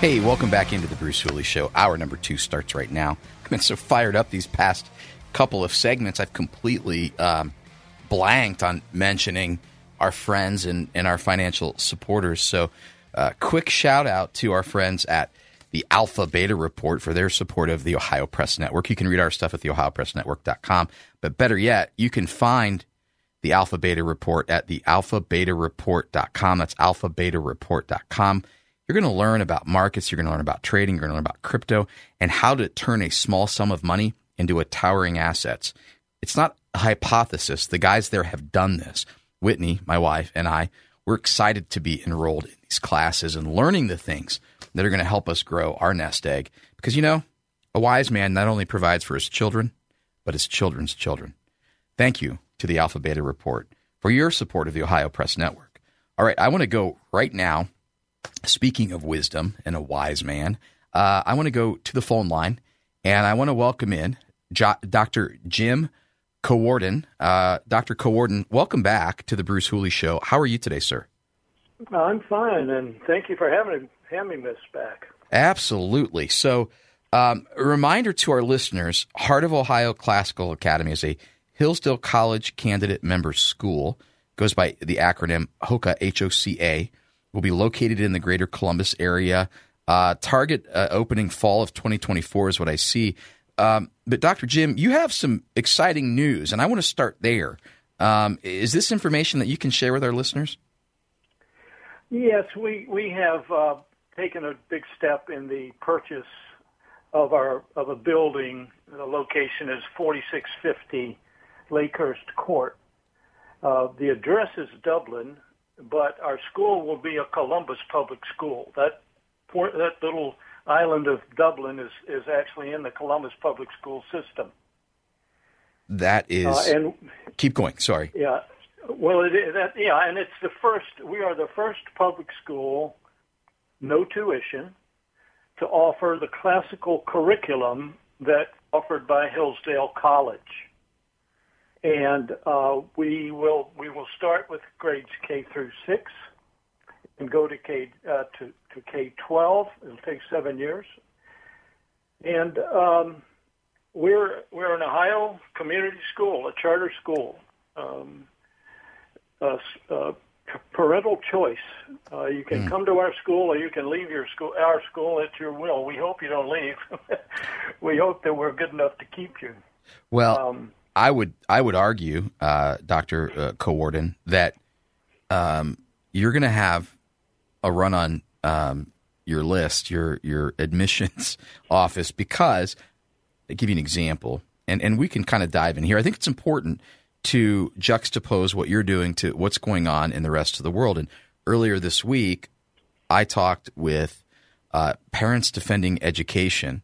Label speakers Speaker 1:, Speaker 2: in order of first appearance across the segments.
Speaker 1: Hey, welcome back into the Bruce Hooley Show. Hour number two starts right now. I've been so fired up these past couple of segments. I've completely um, blanked on mentioning our friends and, and our financial supporters. So, uh, quick shout out to our friends at the Alpha Beta Report for their support of the Ohio Press Network. You can read our stuff at the OhioPressNetwork.com. But better yet, you can find the Alpha Beta Report at the AlphaBetaReport.com. That's AlphaBetaReport.com. You're going to learn about markets, you're going to learn about trading, you're going to learn about crypto, and how to turn a small sum of money into a towering assets. It's not a hypothesis. The guys there have done this. Whitney, my wife, and I, we're excited to be enrolled in these classes and learning the things that are going to help us grow our nest egg. Because, you know, a wise man not only provides for his children, but his children's children. Thank you to the Alpha Beta Report for your support of the Ohio Press Network. All right, I want to go right now Speaking of wisdom and a wise man, uh, I want to go to the phone line and I want to welcome in jo- Dr. Jim Cowardin. Uh, Dr. Cowardin, welcome back to the Bruce Hooley Show. How are you today, sir?
Speaker 2: I'm fine, and thank you for having having this back.
Speaker 1: Absolutely. So, um, a reminder to our listeners: Heart of Ohio Classical Academy is a Hillsdale College candidate member school. Goes by the acronym HOCA H O C A will be located in the greater Columbus area. Uh, target uh, opening fall of 2024 is what I see. Um, but Dr. Jim, you have some exciting news, and I want to start there. Um, is this information that you can share with our listeners?
Speaker 2: Yes, we we have uh, taken a big step in the purchase of our of a building. The location is 4650 Lakehurst Court. Uh, the address is Dublin, but our school will be a Columbus public school. That that little island of Dublin is is actually in the Columbus public school system.
Speaker 1: That is. Uh, and keep going. Sorry.
Speaker 2: Yeah. Well, it is that yeah, and it's the first. We are the first public school, no tuition, to offer the classical curriculum that offered by Hillsdale College and uh, we will we will start with grades K through six, and go to K uh, to to K twelve. It'll take seven years, and um, we're we're an Ohio community school, a charter school. Um, uh, uh, parental choice. Uh, you can mm. come to our school, or you can leave your school, our school, at your will. We hope you don't leave. we hope that we're good enough to keep you.
Speaker 1: Well, um, I would I would argue, uh, Doctor uh, that um, you're going to have a run on um, your list, your your admissions office, because I give you an example, and and we can kind of dive in here. I think it's important to juxtapose what you're doing to what's going on in the rest of the world. And earlier this week, I talked with uh, Parents Defending Education,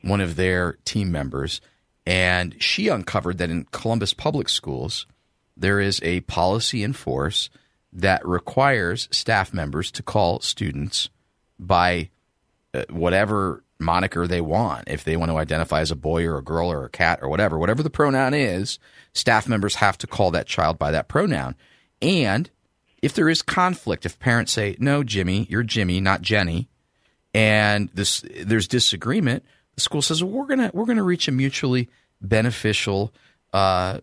Speaker 1: one of their team members and she uncovered that in Columbus public schools, there is a policy in force that requires staff members to call students by uh, whatever moniker they want. If they want to identify as a boy or a girl or a cat or whatever, whatever the pronoun is, staff members have to call that child by that pronoun. And if there is conflict, if parents say, no, Jimmy, you're Jimmy, not Jenny, and this, there's disagreement, the school says well, we're gonna we're gonna reach a mutually beneficial uh,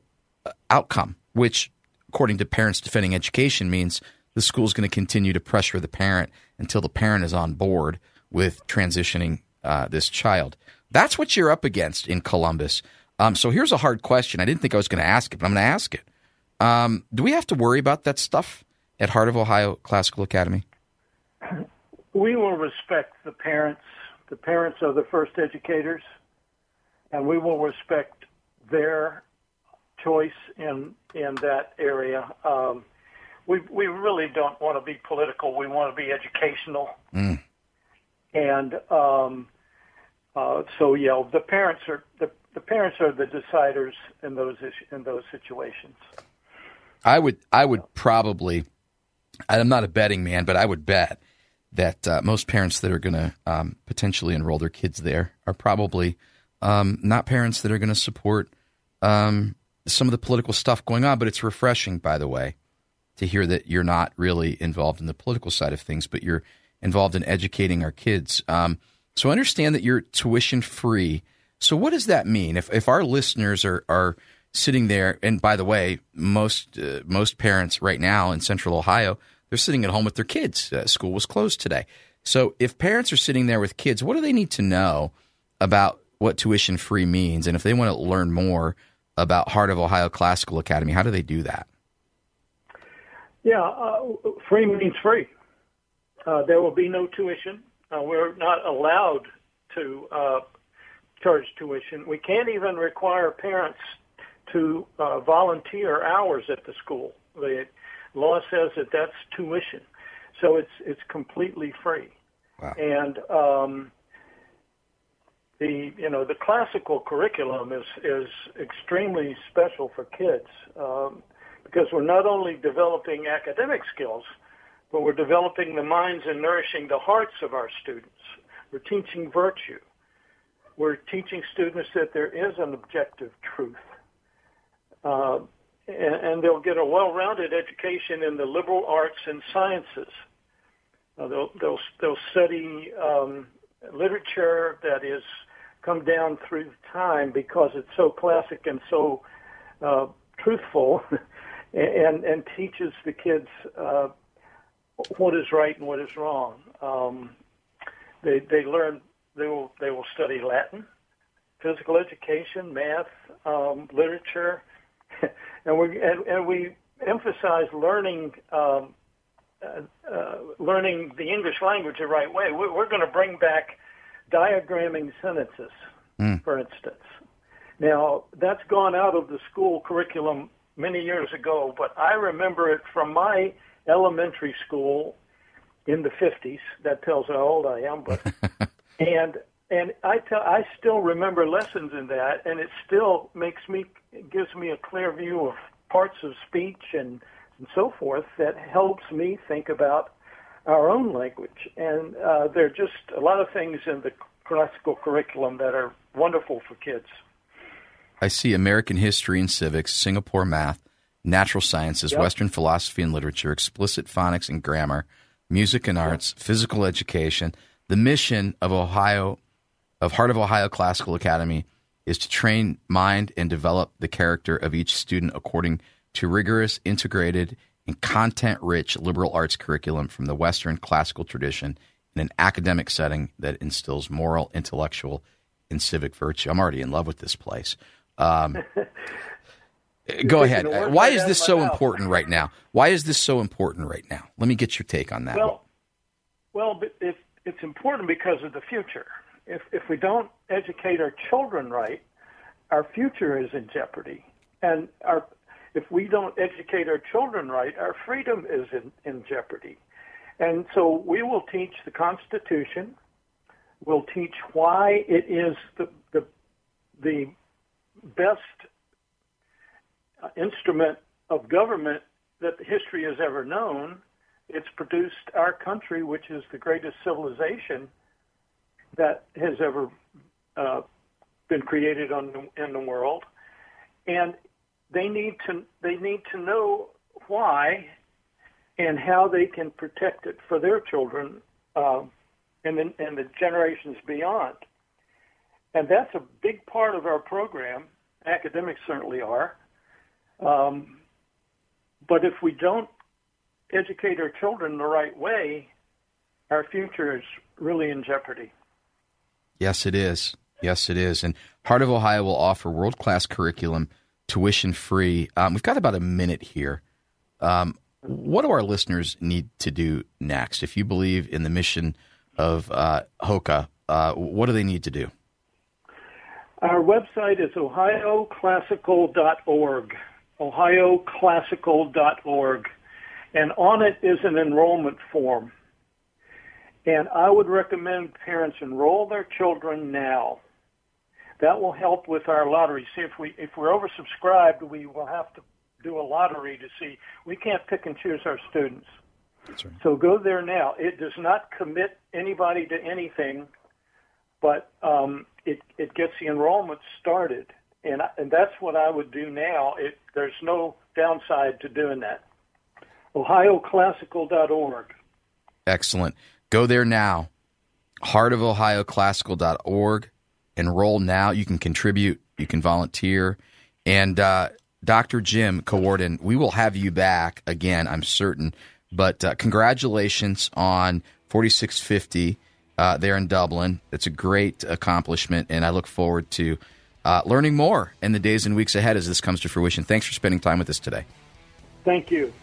Speaker 1: outcome, which, according to Parents Defending Education, means the school is going to continue to pressure the parent until the parent is on board with transitioning uh, this child. That's what you're up against in Columbus. Um, so here's a hard question. I didn't think I was going to ask it, but I'm going to ask it. Um, do we have to worry about that stuff at Heart of Ohio Classical Academy?
Speaker 2: We will respect the parents the parents are the first educators, and we will respect their choice in in that area. Um, we we really don't want to be political. We want to be educational, mm. and um, uh, so yeah, the parents are the, the parents are the deciders in those in those situations.
Speaker 1: I would I would probably I'm not a betting man, but I would bet that uh, most parents that are going to um, potentially enroll their kids there are probably um, not parents that are going to support um, some of the political stuff going on. But it's refreshing, by the way, to hear that you're not really involved in the political side of things, but you're involved in educating our kids. Um, so understand that you're tuition free. So what does that mean? If if our listeners are are sitting there, and by the way, most uh, most parents right now in Central Ohio, they're sitting at home with their kids. Uh, school was closed today. So if parents are sitting there with kids, what do they need to know about what tuition free means? And if they want to learn more about Heart of Ohio Classical Academy, how do they do that?
Speaker 2: Yeah, uh, free means free. Uh, there will be no tuition. Uh, we're not allowed to uh, charge tuition. We can't even require parents to uh, volunteer hours at the school. Law says that that's tuition, so it's it's completely free.
Speaker 1: Wow.
Speaker 2: And um, the you know the classical curriculum is is extremely special for kids um, because we're not only developing academic skills, but we're developing the minds and nourishing the hearts of our students. We're teaching virtue. We're teaching students that there is an objective truth. Uh, and, and, they'll get a well-rounded education in the liberal arts and sciences. Uh, they'll, they'll, they'll study um, literature that is come down through time because it's so classic and so uh, truthful and, and teaches the kids uh, what is right and what is wrong. Um, they, they learn, they will, they will study Latin, physical education, math, um, literature, and we, and, and we emphasize learning um, uh, uh, learning the English language the right way. We're, we're going to bring back diagramming sentences, mm. for instance. Now, that's gone out of the school curriculum many years ago, but I remember it from my elementary school in the 50s. That tells how old I am, but and and I tell I still remember lessons in that, and it still makes me gives me a clear view of parts of speech and and so forth that helps me think about our own language. And uh, there are just a lot of things in the classical curriculum that are wonderful for kids.
Speaker 1: I see American history and civics, Singapore math, natural sciences, yep. Western philosophy and literature, explicit phonics and grammar, music and arts, yep. physical education. The mission of Ohio, of Heart of Ohio Classical Academy, is to train mind and develop the character of each student according to rigorous, integrated, and content rich liberal arts curriculum from the Western classical tradition in an academic setting that instills moral, intellectual, and civic virtue. I'm already in love with this place. Um, go ahead. Why is this so important right now? Why is this so important right now? Let me get your take on that.
Speaker 2: Well, well, it's, it's important because of the future. If if we don't educate our children right, our future is in jeopardy, and our if we don't educate our children right, our freedom is in, in jeopardy. And so we will teach the Constitution. We'll teach why it is the the, the best instrument of government that history has ever known. It's produced our country, which is the greatest civilization that has ever uh, been created on in the world. And they need to they need to know why and how they can protect it for their children uh, and, the, and the generations beyond. And that's a big part of our program. Academics certainly are. Um, but if we don't educate our children the right way, our future is really in jeopardy.
Speaker 1: Yes, it is. Yes, it is. And Heart of Ohio will offer world class curriculum tuition free. Um, we've got about a minute here. Um, what do our listeners need to do next? If you believe in the mission of uh, HOCA, uh, what do they need to do?
Speaker 2: Our website is ohioclassical.org. Ohioclassical.org. And on it is an enrollment form. And I would recommend parents enroll their children now. That will help with our lottery. See if we if we're oversubscribed, we will have to do a lottery to see. We can't pick and choose our students.
Speaker 1: Right.
Speaker 2: So go there now. It does not commit anybody to anything, but um, it it gets the enrollment started, and and that's what I would do now. It there's no downside to doing that. OhioClassical.org.
Speaker 1: Excellent. Go there now. heartofohioclassical.org. Enroll now. You can contribute, you can volunteer. And uh, Dr. Jim Cowardin, we will have you back again, I'm certain. But uh, congratulations on 4650 uh, there in Dublin. It's a great accomplishment, and I look forward to uh, learning more in the days and weeks ahead as this comes to fruition. Thanks for spending time with us today.
Speaker 2: Thank you.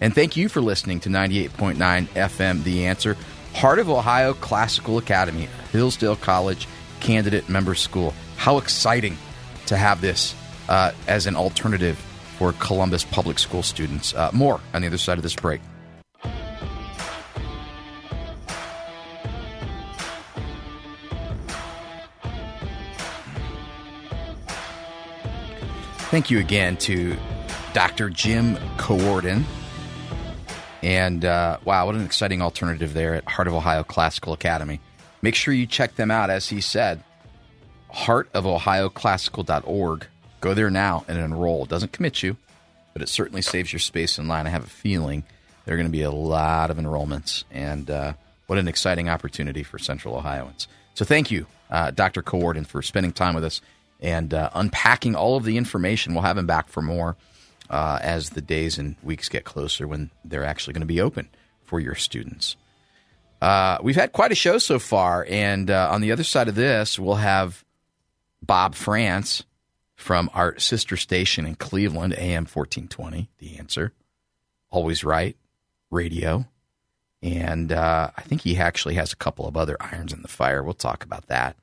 Speaker 1: And thank you for listening to 98.9 FM The Answer, Heart of Ohio Classical Academy, Hillsdale College candidate member school. How exciting to have this uh, as an alternative for Columbus public school students. Uh, more on the other side of this break. Thank you again to Dr. Jim Cowardin. And uh, wow, what an exciting alternative there at Heart of Ohio Classical Academy. Make sure you check them out, as he said, heartofohioclassical.org. Go there now and enroll. It doesn't commit you, but it certainly saves your space in line. I have a feeling there are going to be a lot of enrollments, and uh, what an exciting opportunity for Central Ohioans. So thank you, uh, Dr. Cowardin, for spending time with us and uh, unpacking all of the information. We'll have him back for more uh, as the days and weeks get closer when they're actually going to be open for your students. Uh, we've had quite a show so far, and uh, on the other side of this, we'll have Bob Frantz from our sister station in Cleveland, AM 1420, The Answer. Always Right Radio. And uh, I think he actually has a couple of other irons in the fire. We'll talk about that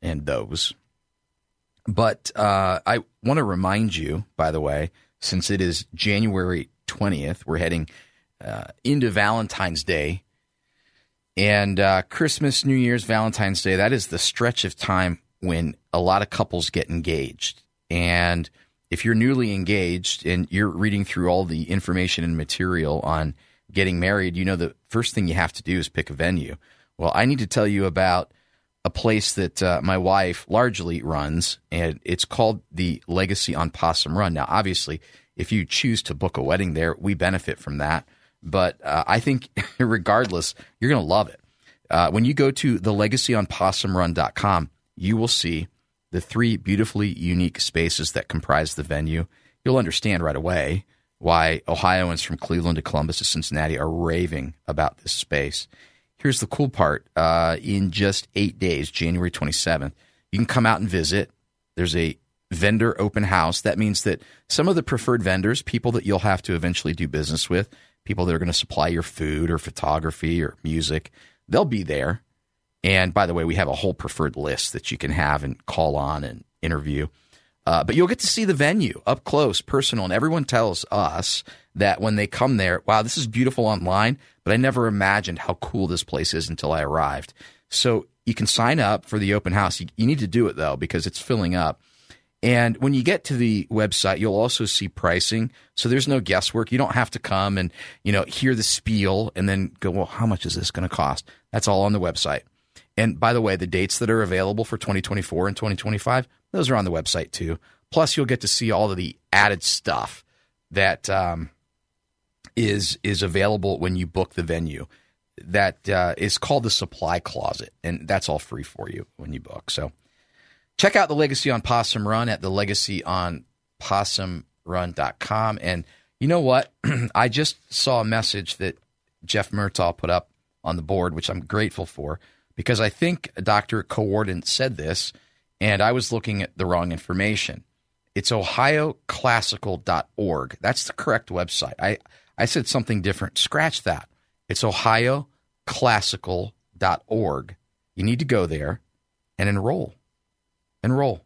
Speaker 1: and those. But uh, I want to remind you, by the way, since it is January 20th, we're heading uh, into Valentine's Day. And uh, Christmas, New Year's, Valentine's Day, that is the stretch of time when a lot of couples get engaged. And if you're newly engaged and you're reading through all the information and material on getting married, you know the first thing you have to do is pick a venue. Well, I need to tell you about a place that uh, my wife largely runs, and it's called the Legacy on Possum Run. Now, obviously, if you choose to book a wedding there, we benefit from that. But uh, I think, regardless, you're going to love it. Uh, when you go to thelegacyonpossumrun.com, you will see the three beautifully unique spaces that comprise the venue. You'll understand right away why Ohioans from Cleveland to Columbus to Cincinnati are raving about this space. Here's the cool part uh, in just eight days, January 27th, you can come out and visit. There's a vendor open house. That means that some of the preferred vendors, people that you'll have to eventually do business with, people that are going to supply your food or photography or music, they'll be there. And by the way, we have a whole preferred list that you can have and call on and interview. Uh, but you'll get to see the venue up close, personal. And everyone tells us that when they come there, wow, this is beautiful online, but I never imagined how cool this place is until I arrived. So you can sign up for the open house. You, you need to do it though, because it's filling up. And when you get to the website, you'll also see pricing. So there's no guesswork. You don't have to come and, you know, hear the spiel and then go, well, how much is this going to cost? That's all on the website. And by the way, the dates that are available for 2024 and 2025, those are on the website too. Plus, you'll get to see all of the added stuff that um, is is available when you book the venue. That uh, is called the supply closet, and that's all free for you when you book. So, check out the Legacy on Possum Run at the Legacy on. And you know what? I just saw a message that Jeff Murtaugh put up on the board, which I'm grateful for because I think Dr. Cowardin said this, and I was looking at the wrong information. It's ohioclassical.org. That's the correct website. I, I said something different. Scratch that. It's ohioclassical.org. You need to go there and enroll. Enroll.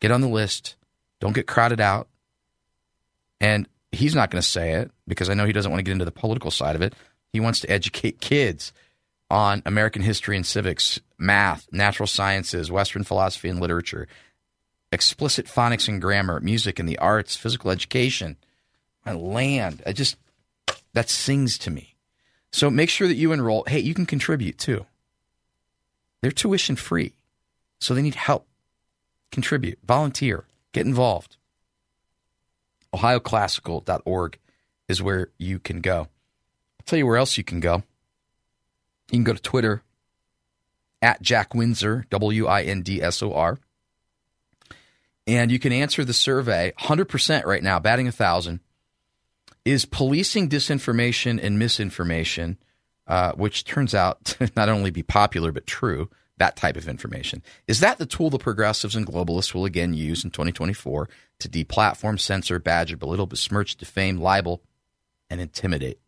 Speaker 1: Get on the list. Don't get crowded out. And he's not going to say it because I know he doesn't want to get into the political side of it. He wants to educate kids on American history and civics, math, natural sciences, Western philosophy and literature, explicit phonics and grammar, music and the arts, physical education, my land. I just, that sings to me. So make sure that you enroll. Hey, you can contribute too. They're tuition free. So they need help. Contribute, volunteer, get involved. OhioClassical.org is where you can go. I'll tell you where else you can go You can go to Twitter at Jack Windsor, W I N D S O R. And you can answer the survey 100% right now, batting a thousand. Is policing disinformation and misinformation, uh, which turns out to not only be popular but true, that type of information. Is that the tool the progressives and globalists will again use in 2024 to deplatform, censor, badger, belittle, besmirch, defame, libel, and intimidate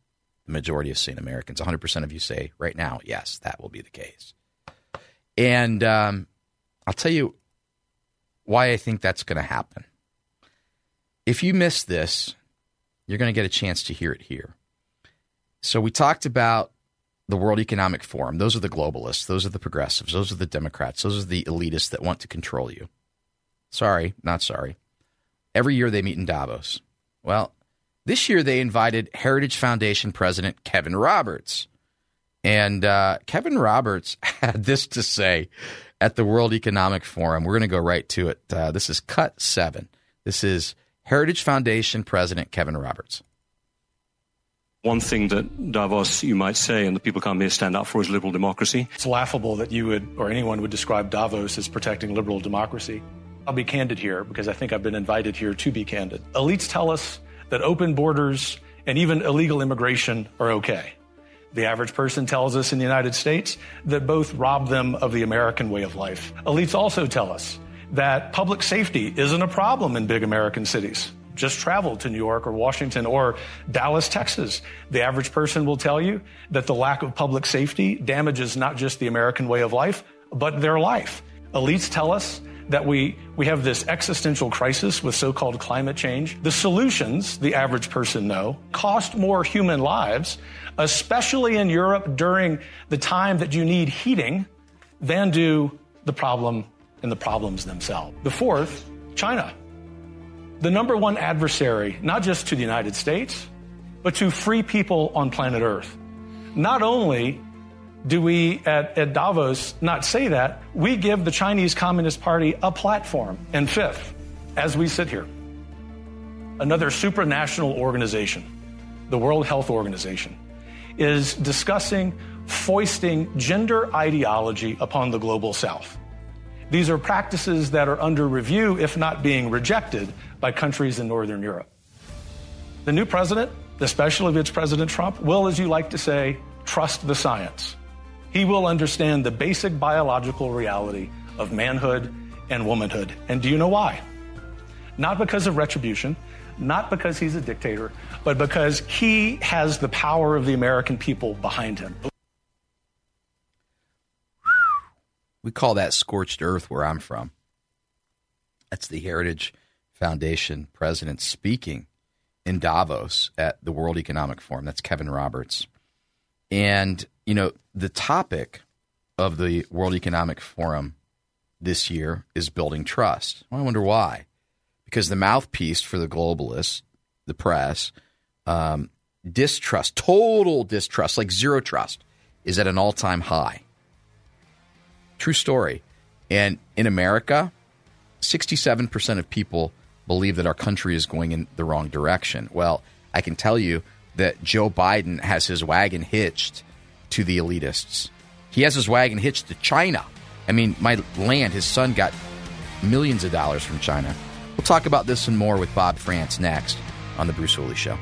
Speaker 1: the majority of sane Americans? 100% of you say right now, yes, that will be the case. And um, I'll tell you why I think that's going to happen. If you miss this, you're going to get a chance to hear it here. So we talked about the World Economic Forum. Those are the globalists. Those are the progressives. Those are the Democrats. Those are the elitists that want to control you. Sorry, not sorry. Every year they meet in Davos. Well, this year they invited Heritage Foundation President Kevin Roberts. And uh, Kevin Roberts had this to say at the World Economic Forum. We're going to go right to it. Uh, this is cut seven. This is Heritage Foundation President Kevin Roberts.
Speaker 3: One thing that Davos, you might say, and the people come here stand up for is liberal democracy.
Speaker 4: It's laughable that you would, or anyone would describe Davos as protecting liberal democracy. I'll be candid here because I think I've been invited here to be candid. Elites tell us that open borders and even illegal immigration are okay. The average person tells us in the United States that both rob them of the American way of life. Elites also tell us that public safety isn't a problem in big American cities just travel to New York or Washington or Dallas, Texas. The average person will tell you that the lack of public safety damages not just the American way of life, but their life. Elites tell us that we, we have this existential crisis with so called climate change. The solutions, the average person know, cost more human lives, especially in Europe during the time that you need heating, than do the problem and the problems themselves. The fourth, China the number one adversary, not just to the United States, but to free people on planet Earth. Not only do we at, at, Davos not say that, we give the Chinese Communist Party a platform. And fifth, as we sit here, another supranational organization, the World Health Organization, is discussing foisting gender ideology upon the global south. These are practices that are under review, if not being rejected, by countries in Northern Europe. The new president, especially if it's President Trump, will, as you like to say, trust the science. He will understand the basic biological reality of manhood and womanhood. And do you know why? Not because of retribution, not because he's a dictator, but because he has the power of the American people behind him.
Speaker 1: We call that scorched earth where I'm from. That's the Heritage Foundation president speaking in Davos at the World Economic Forum. That's Kevin Roberts. And, you know, the topic of the World Economic Forum this year is building trust. Well, I wonder why. Because the mouthpiece for the globalists, the press, um, distrust, total distrust, like zero trust, is at an all time high. True story. And in America, 67% of people believe that our country is going in the wrong direction. Well, I can tell you that Joe Biden has his wagon hitched to the elitists. He has his wagon hitched to China. I mean, my land, his son got millions of dollars from China. We'll talk about this and more with Bob Frantz next on The Bruce Hooley Show.